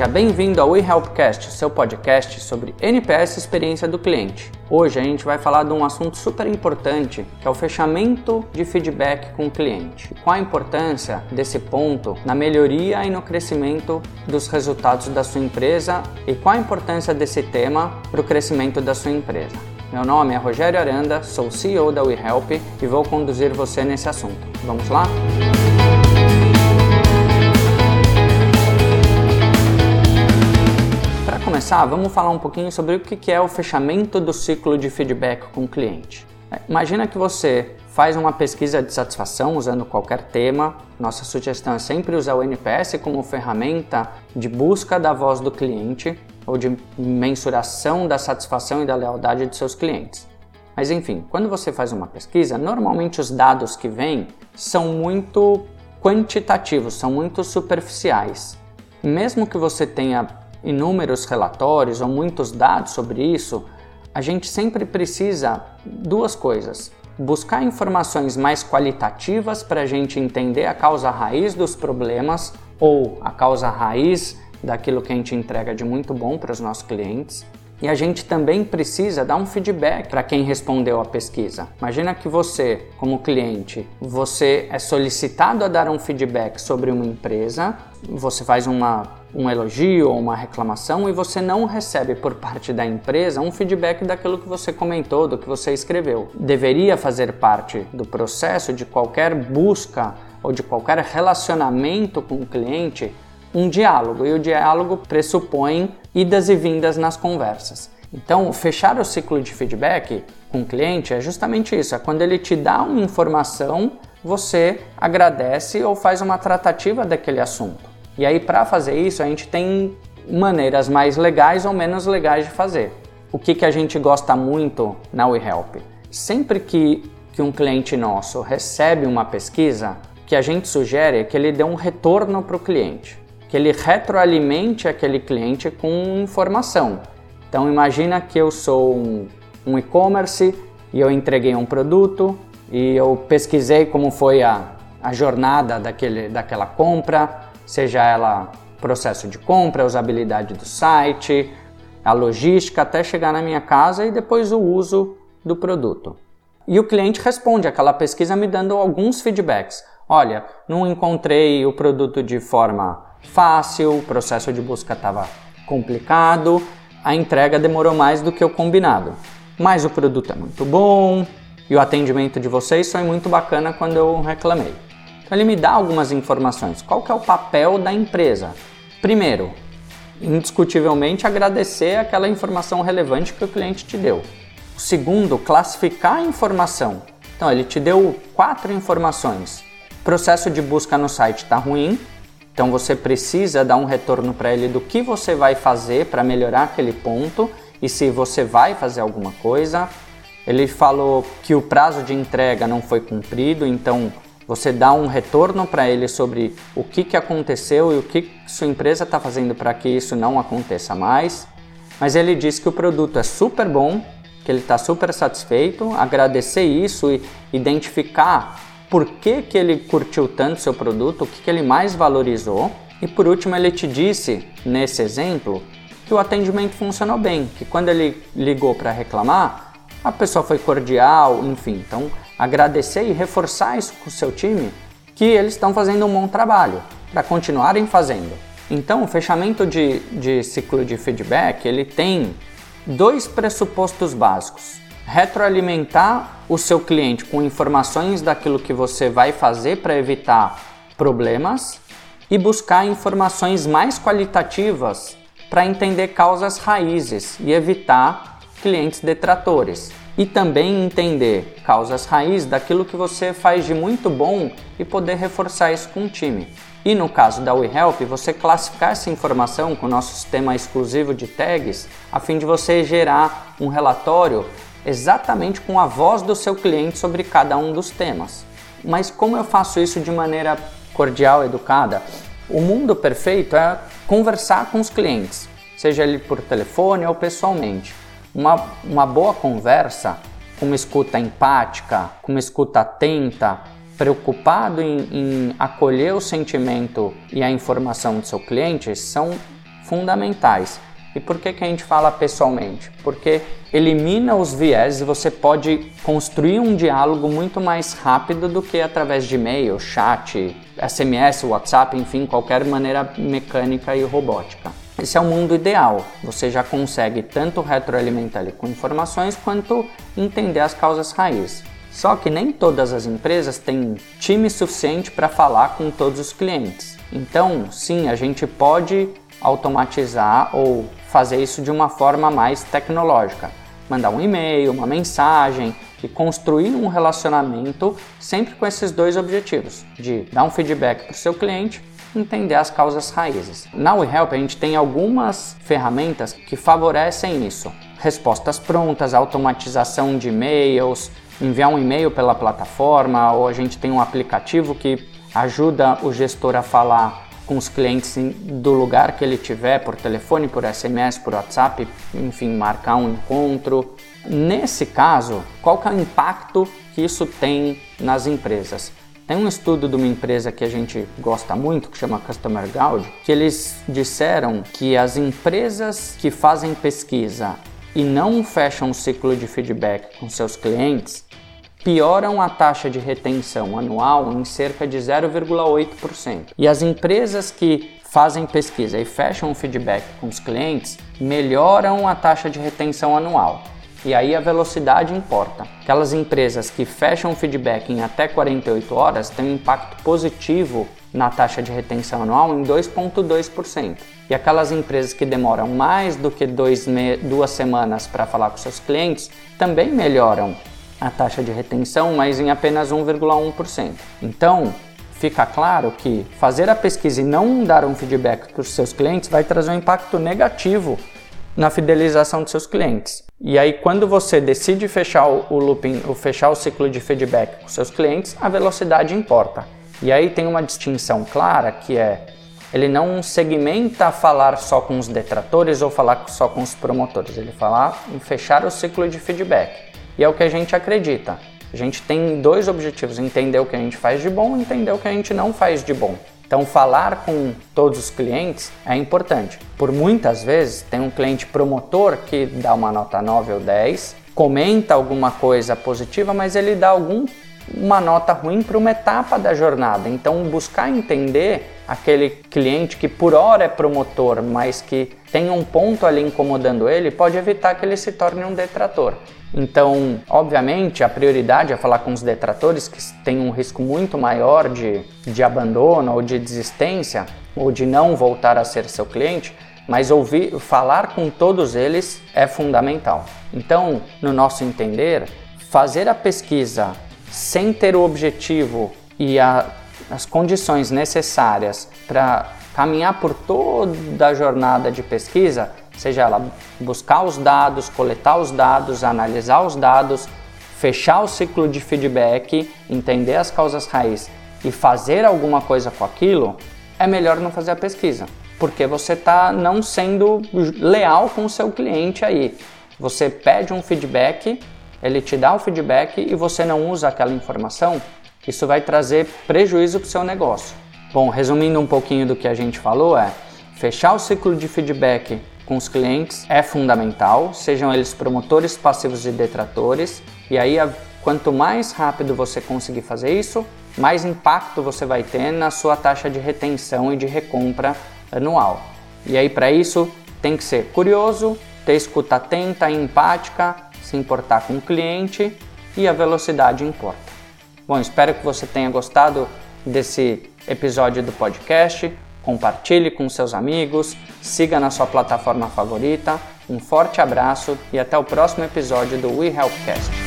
Seja bem-vindo ao eHelpcast, seu podcast sobre NPS experiência do cliente. Hoje a gente vai falar de um assunto super importante, que é o fechamento de feedback com o cliente. Qual a importância desse ponto na melhoria e no crescimento dos resultados da sua empresa e qual a importância desse tema para o crescimento da sua empresa. Meu nome é Rogério Aranda, sou CEO da WeHelp e vou conduzir você nesse assunto. Vamos lá? Começar, vamos falar um pouquinho sobre o que é o fechamento do ciclo de feedback com o cliente. É, imagina que você faz uma pesquisa de satisfação usando qualquer tema. Nossa sugestão é sempre usar o NPS como ferramenta de busca da voz do cliente ou de mensuração da satisfação e da lealdade de seus clientes. Mas enfim, quando você faz uma pesquisa, normalmente os dados que vêm são muito quantitativos, são muito superficiais. Mesmo que você tenha inúmeros relatórios ou muitos dados sobre isso, a gente sempre precisa duas coisas: buscar informações mais qualitativas para a gente entender a causa raiz dos problemas ou a causa raiz daquilo que a gente entrega de muito bom para os nossos clientes. E a gente também precisa dar um feedback para quem respondeu a pesquisa. Imagina que você, como cliente, você é solicitado a dar um feedback sobre uma empresa, você faz uma, um elogio ou uma reclamação e você não recebe por parte da empresa um feedback daquilo que você comentou, do que você escreveu. Deveria fazer parte do processo de qualquer busca ou de qualquer relacionamento com o cliente um diálogo e o diálogo pressupõe idas e vindas nas conversas. Então, fechar o ciclo de feedback com o cliente é justamente isso: é quando ele te dá uma informação, você agradece ou faz uma tratativa daquele assunto. E aí, para fazer isso, a gente tem maneiras mais legais ou menos legais de fazer. O que, que a gente gosta muito na WeHelp? Sempre que, que um cliente nosso recebe uma pesquisa, que a gente sugere é que ele dê um retorno para o cliente que ele retroalimente aquele cliente com informação. Então imagina que eu sou um, um e-commerce e eu entreguei um produto e eu pesquisei como foi a, a jornada daquele, daquela compra, seja ela processo de compra, usabilidade do site, a logística até chegar na minha casa e depois o uso do produto. E o cliente responde aquela pesquisa me dando alguns feedbacks. Olha, não encontrei o produto de forma fácil, o processo de busca estava complicado, a entrega demorou mais do que o combinado. Mas o produto é muito bom e o atendimento de vocês foi muito bacana quando eu reclamei. Então ele me dá algumas informações. Qual que é o papel da empresa? Primeiro, indiscutivelmente agradecer aquela informação relevante que o cliente te deu. O segundo, classificar a informação. Então ele te deu quatro informações. Processo de busca no site está ruim, então você precisa dar um retorno para ele do que você vai fazer para melhorar aquele ponto e se você vai fazer alguma coisa. Ele falou que o prazo de entrega não foi cumprido, então você dá um retorno para ele sobre o que, que aconteceu e o que sua empresa está fazendo para que isso não aconteça mais. Mas ele diz que o produto é super bom, que ele está super satisfeito, agradecer isso e identificar por que, que ele curtiu tanto seu produto, o que, que ele mais valorizou. E por último, ele te disse, nesse exemplo, que o atendimento funcionou bem, que quando ele ligou para reclamar, a pessoa foi cordial, enfim. Então, agradecer e reforçar isso com o seu time, que eles estão fazendo um bom trabalho, para continuarem fazendo. Então, o fechamento de, de ciclo de feedback, ele tem dois pressupostos básicos retroalimentar o seu cliente com informações daquilo que você vai fazer para evitar problemas e buscar informações mais qualitativas para entender causas raízes e evitar clientes detratores. E também entender causas raízes daquilo que você faz de muito bom e poder reforçar isso com o time. E no caso da WeHelp, você classificar essa informação com o nosso sistema exclusivo de tags, a fim de você gerar um relatório exatamente com a voz do seu cliente sobre cada um dos temas. Mas como eu faço isso de maneira cordial, educada? O mundo perfeito é conversar com os clientes, seja ele por telefone ou pessoalmente. Uma, uma boa conversa, com uma escuta empática, com uma escuta atenta, preocupado em, em acolher o sentimento e a informação do seu cliente, são fundamentais. E por que, que a gente fala pessoalmente? Porque elimina os viés e você pode construir um diálogo muito mais rápido do que através de e-mail, chat, SMS, WhatsApp, enfim, qualquer maneira mecânica e robótica. Esse é o mundo ideal. Você já consegue tanto retroalimentar ele com informações quanto entender as causas raiz. Só que nem todas as empresas têm time suficiente para falar com todos os clientes. Então, sim, a gente pode automatizar ou fazer isso de uma forma mais tecnológica. Mandar um e-mail, uma mensagem e construir um relacionamento sempre com esses dois objetivos: de dar um feedback para o seu cliente entender as causas raízes. Na WeHelp a gente tem algumas ferramentas que favorecem isso. Respostas prontas, automatização de e-mails, enviar um e-mail pela plataforma, ou a gente tem um aplicativo que ajuda o gestor a falar com os clientes do lugar que ele tiver, por telefone, por SMS, por WhatsApp, enfim, marcar um encontro. Nesse caso, qual é o impacto que isso tem nas empresas? Tem um estudo de uma empresa que a gente gosta muito, que chama Customer Guide, que eles disseram que as empresas que fazem pesquisa e não fecham o ciclo de feedback com seus clientes pioram a taxa de retenção anual em cerca de 0,8%. E as empresas que fazem pesquisa e fecham o feedback com os clientes melhoram a taxa de retenção anual. E aí a velocidade importa. Aquelas empresas que fecham o feedback em até 48 horas têm um impacto positivo na taxa de retenção anual em 2,2%. E aquelas empresas que demoram mais do que duas semanas para falar com seus clientes também melhoram a taxa de retenção, mas em apenas 1,1%. Então, fica claro que fazer a pesquisa e não dar um feedback para os seus clientes vai trazer um impacto negativo na fidelização dos seus clientes. E aí, quando você decide fechar o looping, ou fechar o ciclo de feedback com seus clientes, a velocidade importa. E aí tem uma distinção clara que é ele não segmenta falar só com os detratores ou falar só com os promotores, ele fala em fechar o ciclo de feedback. E é o que a gente acredita. A gente tem dois objetivos: entender o que a gente faz de bom e entender o que a gente não faz de bom. Então, falar com todos os clientes é importante. Por muitas vezes, tem um cliente promotor que dá uma nota 9 ou 10, comenta alguma coisa positiva, mas ele dá algum uma nota ruim para uma etapa da jornada. Então, buscar entender aquele cliente que por hora é promotor, mas que tem um ponto ali incomodando ele, pode evitar que ele se torne um detrator. Então, obviamente, a prioridade é falar com os detratores que têm um risco muito maior de, de abandono ou de desistência ou de não voltar a ser seu cliente, mas ouvir, falar com todos eles é fundamental. Então, no nosso entender, fazer a pesquisa sem ter o objetivo e a, as condições necessárias para caminhar por toda a jornada de pesquisa, seja ela buscar os dados, coletar os dados, analisar os dados, fechar o ciclo de feedback, entender as causas raiz e fazer alguma coisa com aquilo, é melhor não fazer a pesquisa, porque você está não sendo leal com o seu cliente aí. Você pede um feedback ele te dá o feedback e você não usa aquela informação, isso vai trazer prejuízo para o seu negócio. Bom, resumindo um pouquinho do que a gente falou, é fechar o ciclo de feedback com os clientes é fundamental, sejam eles promotores passivos e detratores, e aí quanto mais rápido você conseguir fazer isso, mais impacto você vai ter na sua taxa de retenção e de recompra anual. E aí para isso tem que ser curioso, ter escuta atenta e empática, se importar com o cliente e a velocidade importa. Bom, espero que você tenha gostado desse episódio do podcast. Compartilhe com seus amigos, siga na sua plataforma favorita. Um forte abraço e até o próximo episódio do We Helpcast.